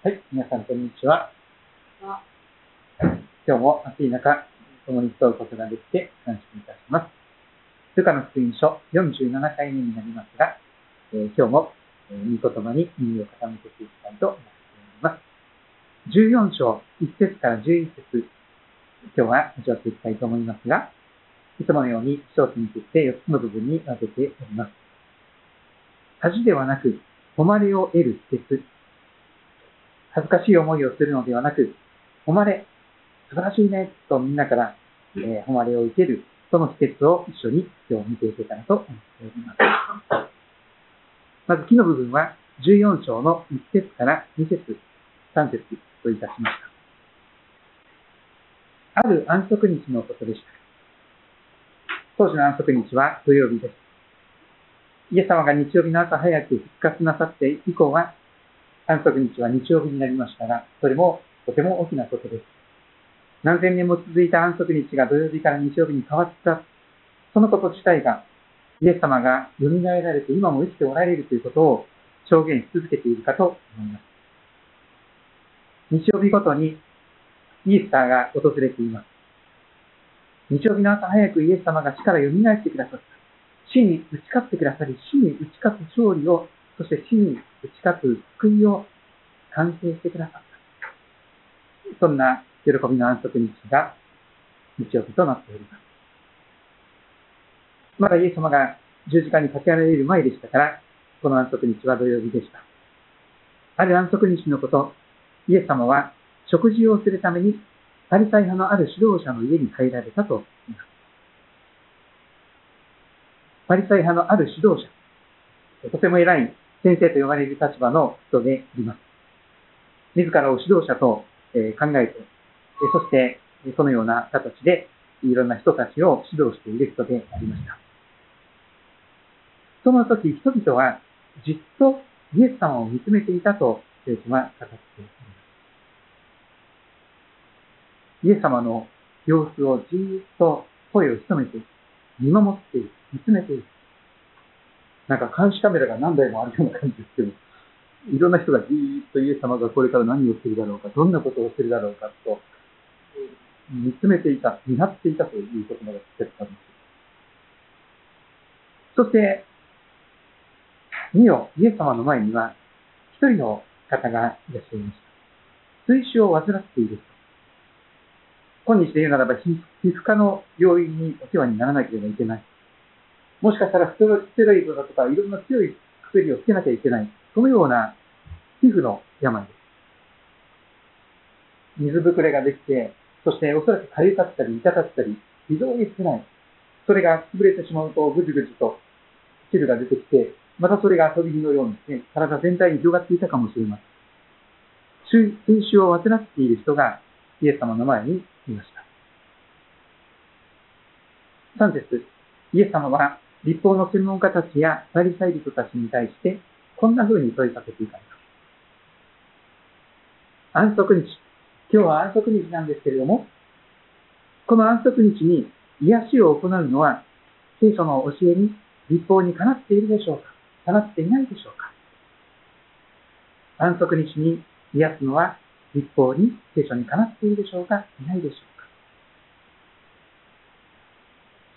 はい、皆さんこんにちは。今日も暑い中、共に伝うことができて感謝いたします。ルカの福音書47回目になりますが、えー今日も、えー、御言葉に耳を傾けていきたいと思っております。14章1節から11節今日は味わっていきたいと思いますが、いつものように章について4つの部分に分けております。恥ではなく、誉れを得る秘訣。恥ずかしい思いをするのではなく、誉れ、素晴らしいね、とみんなから、えー誉れを受ける、その秘訣を一緒に今日見ていけたらと思っております。まず、木の部分は14章の1節から2節、3節といたしました。ある安息日のことでした。当時の安息日は土曜日です。イエス様が日曜日の朝早く復活なさって以降は、安息日は日曜日になりましたが、それもとても大きなことです。何千年も続いた安息日が土曜日から日曜日に変わった、そのこと自体が、イエス様が蘇られて今も生きておられるということを証言し続けているかと思います。日曜日ごとにイースターが訪れています。日曜日の朝早くイエス様が死から蘇ってくださった。死に打ち勝ってくださり、死に打ち勝つ勝利を、そして死に打ち勝つ救いを完成してくださった。そんな喜びの安息日が日曜日となっております。まだイエス様が十字架にかけられる前でしたから、この安息日は土曜日でした。ある安息日のこと、イエス様は食事をするためにパリサイ派のある指導者の家に入られたと言います。パリサイ派のある指導者、とても偉い先生と呼ばれる立場の人であります。自らを指導者と考えて、そしてそのような形でいろんな人たちを指導している人でありました。その時、人々はじっとイエス様を見つめていたと聖書は語っています。イエス様の様子をじっと声を潜めて見守っている、見つめている。なんか監視カメラが何台もあるような感じですけど、いろんな人がじーっとイエス様がこれから何をするだろうか、どんなことをするだろうかと、見つめていた、見張っていたということが聞かれたんです。そして、見よ、イエス様の前には、一人の方がいらっしゃいました。水腫を患っている人。今日で言うならば、皮膚科の病院にお世話にならなければいけない。もしかしたらステロステロイドだとか、いろんな強い薬をつけなきゃいけない。そのような皮膚の病です。水ぶくれができて、そしておそらく痒かったり痛かったり、非常に少ない。それが潰れてしまうとぐじぐじと汁が出てきて、またそれが飛び火のようにですね、体全体に広がっていたかもしれません。水腫を患っている人がイエス様の前にいました。3節イエス様は立法の専門家たちやパリサイ人たちに対してこんな風に問いかけていたんです。安息日。今日は安息日なんですけれども、この安息日に癒しを行うのは聖書の教えに立法にかなっているでしょうか？かなっていないでしょうか？安息日に癒すのは立法に聖書にかなっているでしょうか？いないでしょうか？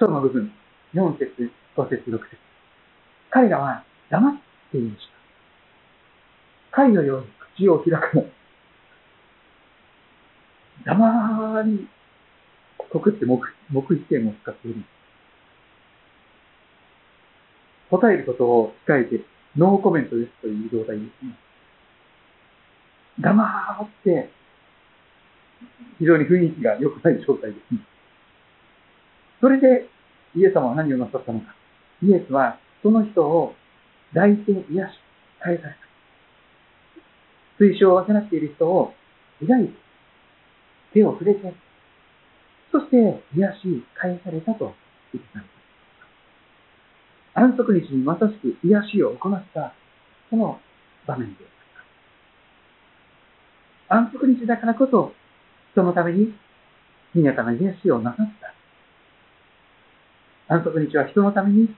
章の部分、4節、5節、6節。彼らは黙っていました。貝のように口を開くの。黙り、告って黙黙否定も使っており、答えることを控えて、ノーコメントですという状態ですね。黙って、非常に雰囲気が良くない状態ですね。それで、イエス様は何をなさったのか。イエスは、その人を抱いて癒し、返された。水晶を患っている人を抱いて、手を触れて、そして癒し、返されたと言ってたんです。安息日にまさしく癒しを行った、その場面であります。安息日だからこそ、人のために、皆様に癒しをなさった。安息日は人のために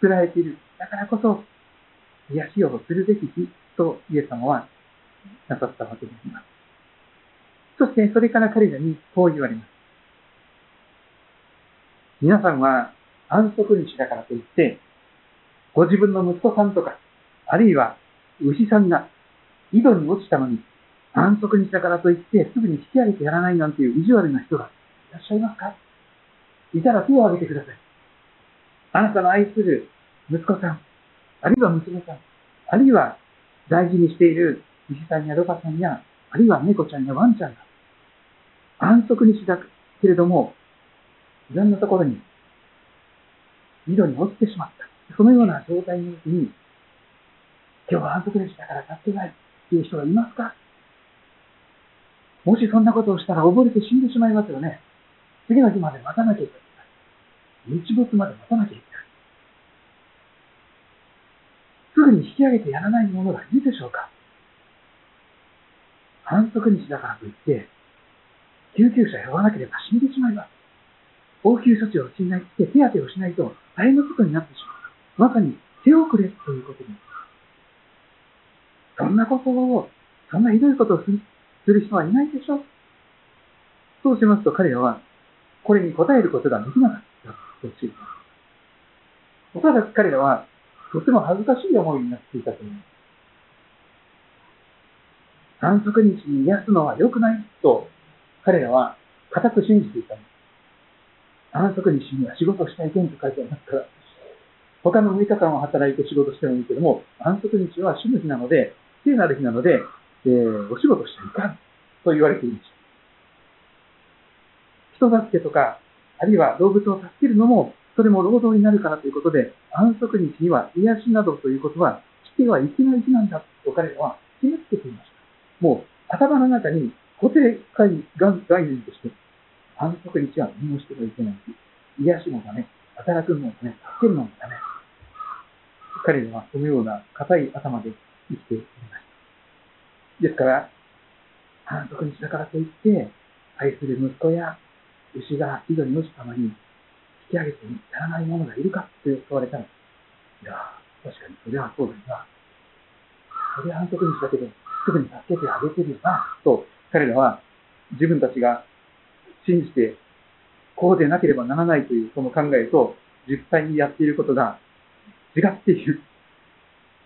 作られている。だからこそ、癒しをするべき日とイエス様はなさったわけであります。そしてそれから彼らにこう言われます。皆さんは安息日だからといって、ご自分の息子さんとか、あるいは牛さんが井戸に落ちたのに、安息日だからといってすぐに引き上げてやらないなんていう意地悪な人がいらっしゃいますか？いたら手を挙げてください。あなたの愛する息子さん、あるいは娘さん、あるいは大事にしている牛さんやロバさんや、あるいは猫ちゃんやワンちゃんが、安息日だくけれども、いろんなところに井戸に落ちてしまった。そのような状態に今日は安息日だから助けないっていう人がいますか？もしそんなことをしたら溺れて死んでしまいますよね。次の日まで待たなきゃいけない。日没まで待たなきゃいけない。すぐに引き上げてやらない者がいるでしょうか？反則日だからといって、救急車呼ばなければ死んでしまいます。応急処置をしない、手当てをしないと大変なことになってしまう。まさに手遅れということにそんなことを、そんなひどいことをする人はいないでしょうそうしますと彼らは、これに答えることができなかったと知ります。おそらく彼らは、とても恥ずかしい思いになっていたと思います。安息日に癒すのは良くないと、彼らは固く信じていたんです。安息日には仕事しちゃいけんと書いてありますから、他の6日間を働いて仕事してもいいけども、安息日は主の日なので、聖なる日なので、えー、お仕事しちゃいかんと言われていました。人助けとか、あるいは動物を助けるのも、それも労働になるからということで、安息日には癒しなどということはしてはいけない日なんだと彼らは決めつけていました。もう頭の中に固定概念として、安息日は何もしてはいけない日。癒しもダメ、働くのもダメ、助けるのもダメ。彼らはそのような硬い頭で生きていました。ですから、反則日だからといって、愛する息子や牛が井戸に落ちたのに、引き上げてやらない者がいるかって問われたら、いや、確かにそれはそうですが、それは反則日だけど、すぐに助けてあげてるよな、と、彼らは自分たちが信じて、こうでなければならないというその考えと、実際にやっていることが違っている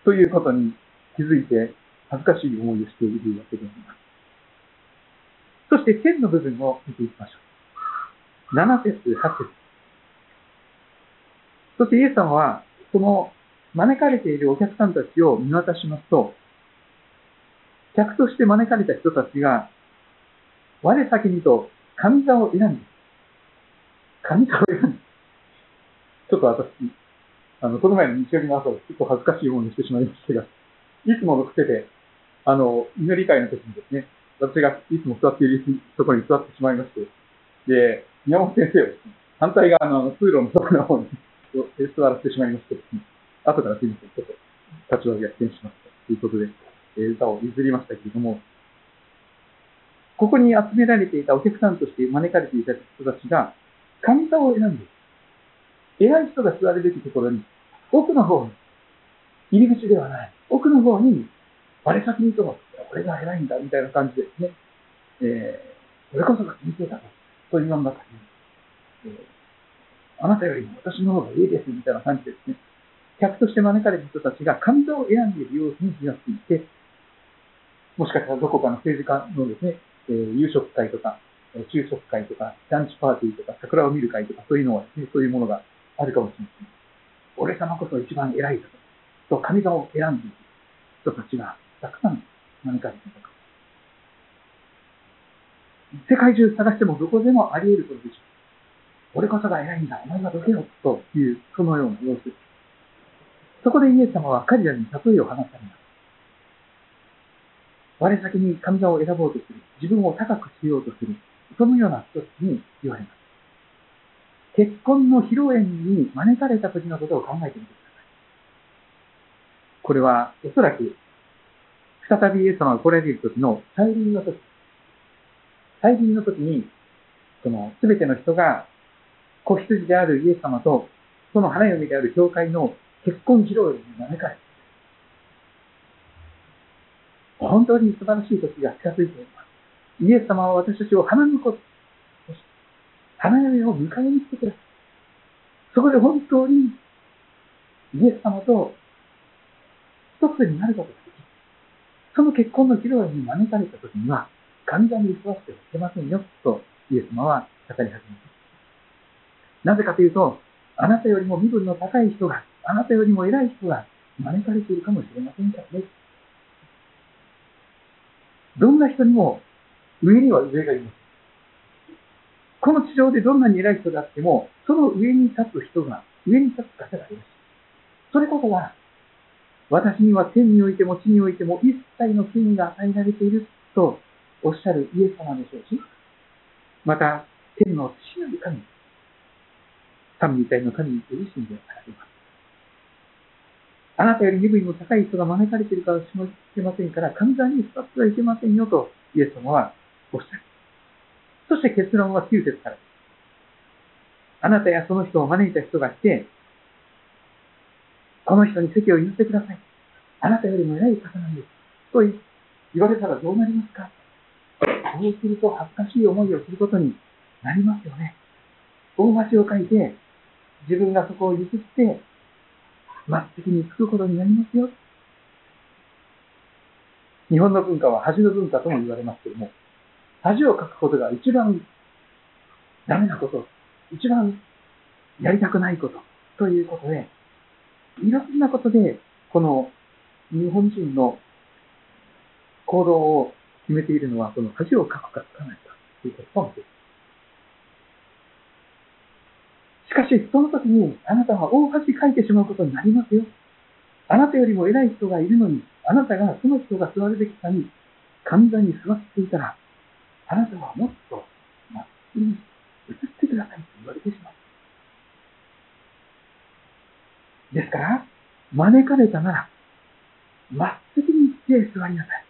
ということに気づいて恥ずかしい思いをしているわけであります。そして天の部分を見ていきましょう。7節、8節。そしてイエス様は、その招かれているお客さんたちを見渡しますと、客として招かれた人たちが、我先にと神座を選んで、神座を選んで、ちょっと私、あの、この前の日曜日の朝、結構恥ずかしい思いをしてしまいましたが、いつもの癖で、あの、祈り会の時にですね、私がいつも座っているところに座ってしまいまして、で、宮本先生を、反対側の通路のところの方にを座らせてしまいましてですね、後からすみません、ちょっと立ち上げ逆転しましたということで、えー、座を譲りましたけれども、ここに集められていたお客さんとして招かれていた人たちが、神座を選んで偉い人が座るべきところに、奥の方に、入り口ではない、奥の方に、我先にと、これが偉いんだ、みたいな感じですね。えー、これこそが人生だと、そういう世の中に、えー、あなたよりも私の方がいいです、みたいな感じですね。客として招かれた人たちが神座を選んでいる様子に気がついて、もしかしたらどこかの政治家のですね、えー、夕食会とか、昼食会とか、ランチパーティーとか、桜を見る会とか、そういうのはですね、そういうものがあるかもしれません。俺様こそ一番偉いだと、と神様を選んでいる人たちがたくさん招かれていたか世界中探してもどこでもあり得ることでしょう。俺こそが偉いんだ、お前はどけろ、という、そのような様子。そこでイエス様は彼らに例えを話されます。我先に神座を選ぼうとする。自分を高くしようとする。そのような人に言われます。結婚の披露宴に招かれた時のことを考えてみてください。これは、おそらく、再びイエス様が来られる時の再臨の時。再臨の時に、その、すべての人が、子羊であるイエス様と、その花嫁である教会の結婚披露宴に招かれ本当に素晴らしい時が近づいています。イエス様は私たちを花婿とし、花嫁を迎えに来てください。そこで本当にイエス様と一つになることができる。その結婚の披露宴に招かれた時には、神々に座ってはいけませんよ、とイエス様は語り始めます。なぜかというと、あなたよりも身分の高い人が、あなたよりも偉い人が招かれているかもしれませんからね。どんな人にも上には上がいます。この地上でどんなに偉い人であっても、その上に立つ人が、上に立つ方がいらっし。それこそが、私には天においても地においても一切の権威が与えられているとおっしゃるイエス様でしょうし、また、天の父なる神、神みたいの神にご自身であられます。あなたより身分の高い人が招かれているかもしれませんから、神々に座ってはいけませんよと、イエス様はおっしゃる。そして結論は9節からです。あなたやその人を招いた人が来て、この人に席を譲ってください。あなたよりも偉い方なんです。と言われたらどうなりますかそうすると恥ずかしい思いをすることになりますよね。大橋を書いて、自分がそこを譲って、末席に着くことになりますよ。日本の文化は恥の文化とも言われますけども、恥をかくことが一番ダメなこと、一番やりたくないことということで、いろんなことで、この日本人の行動を決めているのは、この恥をかくかつかないかということかもしれない。しかし、その時にあなたは大恥かいてしまうことになりますよ。あなたよりも偉い人がいるのに、あなたがその人が座るべきかに、神座に座っていたら、あなたはもっとまっすぐに移ってくださいと言われてしまう。ですから、招かれたなら、まっすぐに行って座りなさい。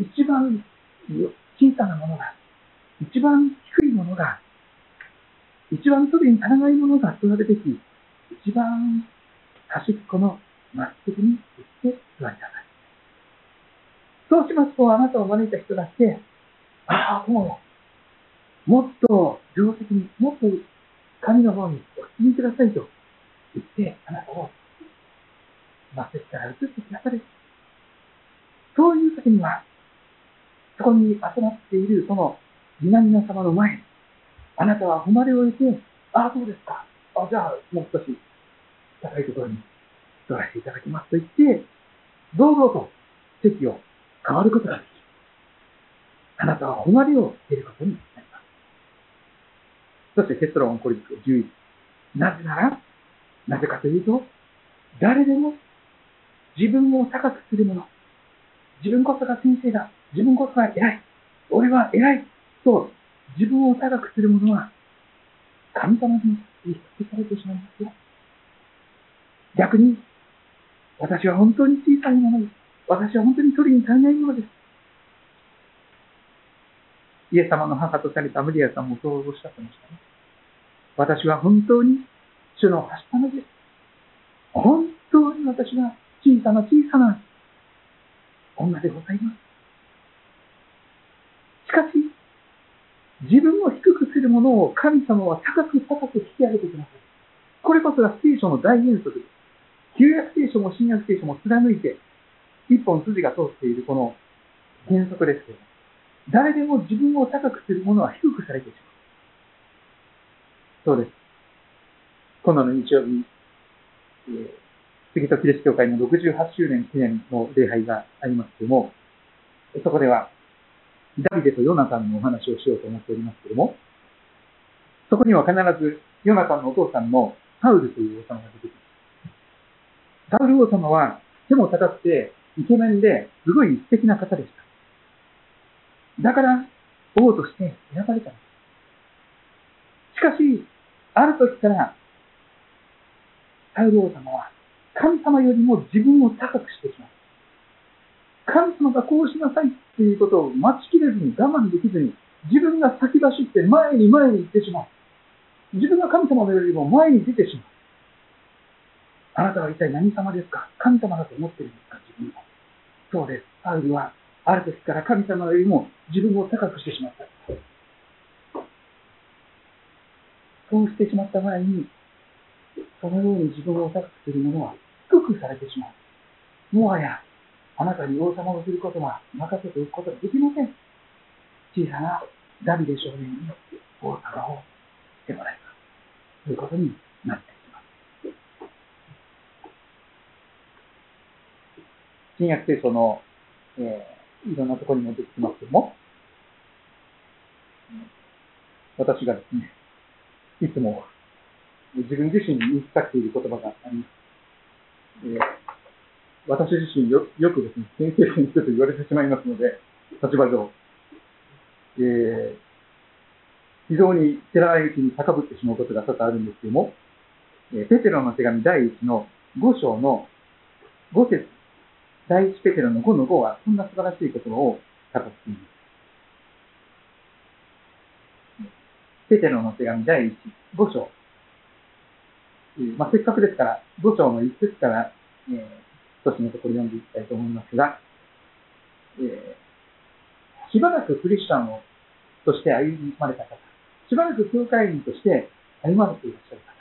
一番小さなものが、一番低いものが、一番外に足らないものが座るべき、一番端っこのまっすぐに行って座りなさい。そうしますと、あなたを招いた人が来て、ああ、もう、もっと定石に、もっと神の方にお進みくださいと言って、あなたを、末席から移ってくださる。そういう時には、そこに集まっているその南の様の前に、あなたは誉れを得て、ああ、そうですか。あじゃあ、もう少し高いところに座らせていただきますと言って、堂々と席を変わることができる。あなたは誉れを得ることになります。そして結論これ11。なぜなら、なぜかというと、誰でも自分を高くするもの、自分こそが先生だ、自分こそが偉い、俺は偉いと自分を高くする者は、神様にリストされてしまいますよ。逆に、私は本当に小さいものです。私は本当に取りに足りないものです。イエス様の母とされたムリアさんもそうおっしゃってましたね。私は本当に主のはしたのです。本当に私は小さな小さな女でございます。しかし、自分を低くするものを神様は高く高く引き上げてください。これこそが聖書の大原則です。旧約聖書も新約聖書も貫いて、一本筋が通っているこの原則ですけど、誰でも自分を高くするものは低くされてしまう。そうです。今度の日曜日、えー、杉戸キリスト教会の68周年記念の礼拝がありますけども、そこでは、ダビデとヨナタンのお話をしようと思っておりますけれども、そこには必ずヨナタンのお父さんのサウルという王様が出てきます。サウル王様は背も高くてイケメンですごい素敵な方でした。だから、王として選ばれたんです。しかし、ある時から、サウル王様は、神様よりも自分を高くしてきます。神様がこうしなさいっていうことを待ちきれずに我慢できずに、自分が先走って前に前に行ってしまう。自分が神様のよりも前に出てしまう。あなたは一体何様ですか？神様だと思っているんですか？自分を。そうです。パウルは、ある時から神様よりも自分を高くしてしまった。そうしてしまった場合に、そのように自分を高くする者は低くされてしまう。もはや、あなたに王様をすることは任せておくことができません。小さなダビデ少年に王様をしてもらいます。ということになっていきます。新約聖書の、えー、いろんなところにも出てきますけども、私がですね、いつも自分自身に言い聞かせている言葉があります。えー、私自身よよくですね、先生先生と言われてしまいますので、立場上、えー、非常に知らないに高ぶってしまうことが多々あるんですけども、えー、ペテロの手紙第1の5章の5節、第1ペテロの5の5は、こんな素晴らしい言葉を語っています。ペテロの手紙第1、5章。まあ、せっかくですから、5章の1節から、えー、少しのところ読んでいきたいと思いますが、えー、しばらくクリスチャンをとして歩まれた方、しばらく教会員として歩まれていらっしゃる方、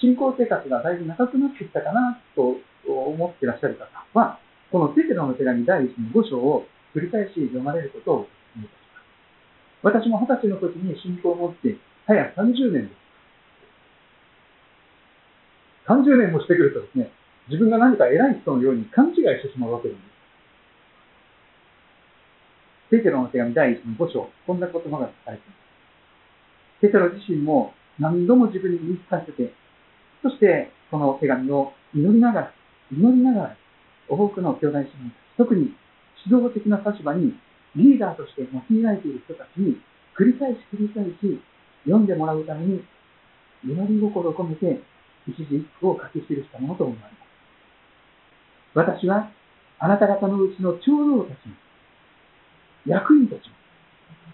信仰生活がだいぶ長くなってきたかなと思っていらっしゃる方は、このペテロの手紙第1の5章を繰り返し読まれることをお勧めいたします。私も20歳の時に信仰を持って、早30年です。30年もしてくるとですね、自分が何か偉い人のように勘違いしてしまうわけなんです。ペテロの手紙第1の5章、こんな言葉が書かれています。ペテロ自身も何度も自分に言い聞かせて、そしてこの手紙を祈りながら、祈りながら、多くの兄弟姉妹特に指導的な立場にリーダーとして用いられている人たちに繰り返し繰り返し読んでもらうために祈り心を込めて一字一句を書き記したものと思われます。私はあなた方のうちの長老たちに、役員たち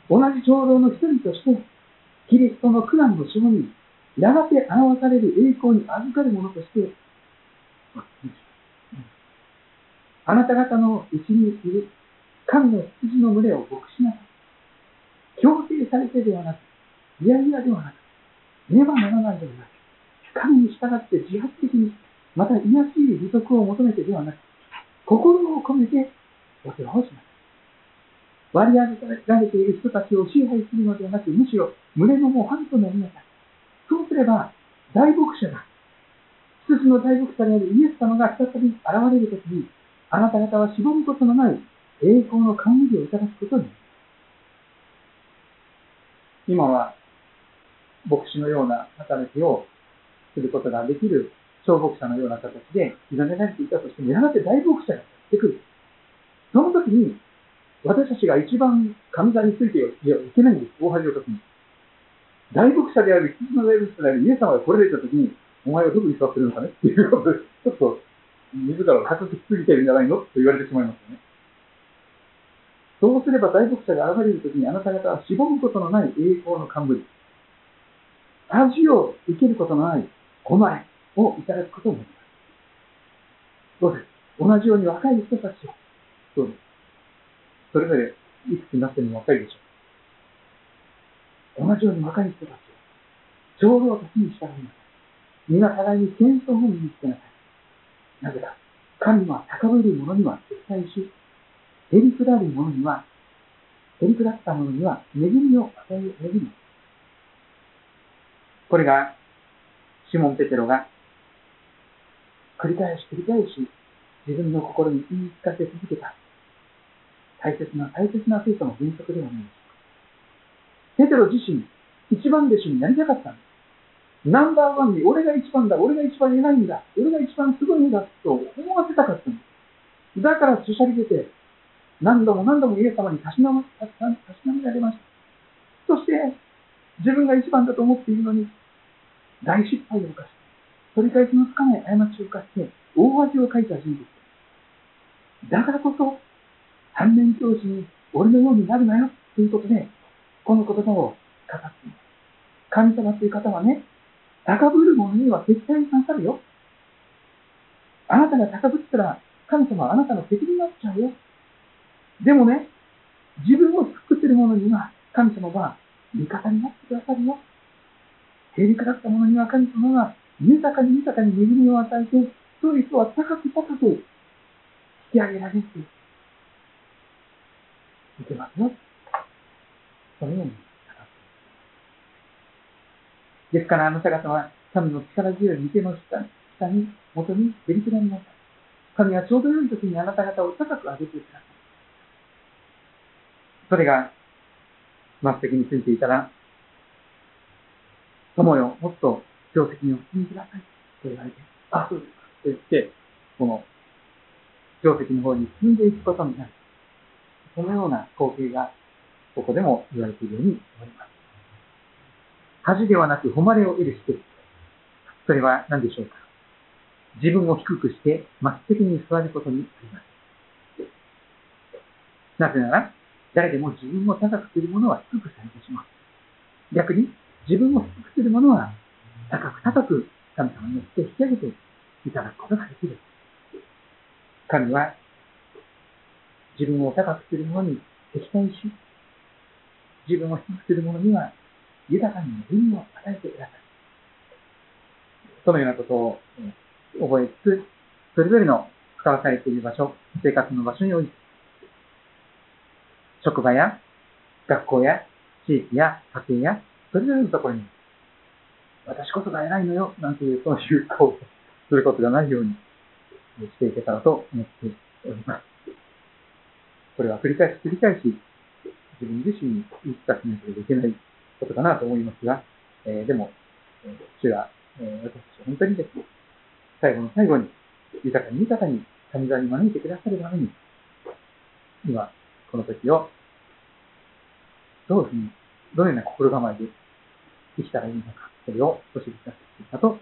も、同じ長老の一人として、キリストの苦難の下に、やがて表される栄光に預かる者として、あなた方のうちにいる神の羊の群れを牧しなさい。強制されてではなく、いやいやではなく、ねばならないではなく、神に従って自発的に、また癒しい利息を求めてではなく、心を込めてお世話をします。割り当てられている人たちを支配するのではなく、むしろ群れの模範となりなさい。そうすれば、大牧者が、一つの大牧者であるイエス様が再び現れるときに、あなた方は絞ることのない栄光の冠をいただくことになります。今は、牧師のような働きをすることができる小牧者のような形で委ねられていたとしても、やがて大牧者がやってくる。その時に、私たちが一番神座についていけないんです、大恥をかくに。大牧者である、羊の大牧者であるイエス様が来られた時に、お前はどこに座ってるのかねっていうことで、ちょっと、自らを高くしすぎてるんじゃないのと言われてしまいますよね。そうすれば大牧者が現れるときにあなた方はしぼむことのない栄光の冠、味を受けることのない狛江をいただくことになります。どうです同じように若い人たちを、どうですそれぞれいくつになっても若いでしょう。同じように若い人たちを、長老たちに従いなさい。皆互いに謙遜を身につけなさい。なぜか、神は高ぶる者には絶対し、へりくだる者には、へりくだった者には恵みを与え恵み。これが、シモン・ペテロが、繰り返し繰り返し、自分の心に言い聞かせ続けた、大切な大切な生徒の原則ではないでしょうか。ペテロ自身、一番弟子になりたかったんです。ナンバーワンに俺が一番だ、俺が一番偉いんだ、俺が一番すごいんだと思わせたかったんです。だからしゃり出て、何度も何度もイエス様にたしなまられました。そして、自分が一番だと思っているのに、大失敗を犯して、取り返しのつかない過ちを犯して、大味を書いた人物だからこそ、反面教師に俺のようになるなよということで、この言葉を語っています。神様という方はね、高ぶる者には絶対に刺さるよ。あなたが高ぶったら、神様はあなたの責任になっちゃうよ。でもね、自分を低くする者には、神様は味方になってくださるよ。平陸だった者には神様は豊かに豊かに恵みを与えて、そういう人は高く高く引き上げられていけますよ。そのように語ってですからあなた方は神の力強い御手の下下に、元にベリくらになった。神はちょうど良い時にあなた方を高く上げてください。それが、末席についていたら、友よ、もっと定石にお進みください。と言われて、あ、そうですか。と言って、この、定石の方に進んでいくことになる。そのような光景が、ここでも言われているように思います。恥ではなく誉れを得る人。それは何でしょうか自分を低くして末席に座ることにあります。なぜなら、誰でも自分を高くする者は低くされてしまう。逆に、自分を低くする者は高く高く神様によって引き上げていただくことができる。神は自分を高くする者に敵対し、自分を低くする者には豊かに恵みを与えてください。そのようなことを覚えつつ、それぞれの使わされている場所、生活の場所において、職場や学校や地域や家庭や、それぞれのところに、私こそが偉いのよ、なんていう、そういうこうすることがないようにしていけたらと思っております。これは繰り返し繰り返し、自分自身に言い聞かせなければいけないことかなと思いますが、えー、でも、えー、主が、えー、私たち本当にですね、最後の最後に、豊かに豊かに神座に招いてくださるために、今、この時を、どういうふうに、どのような心構えで生きたらいいのか、それを教えてくださっていたと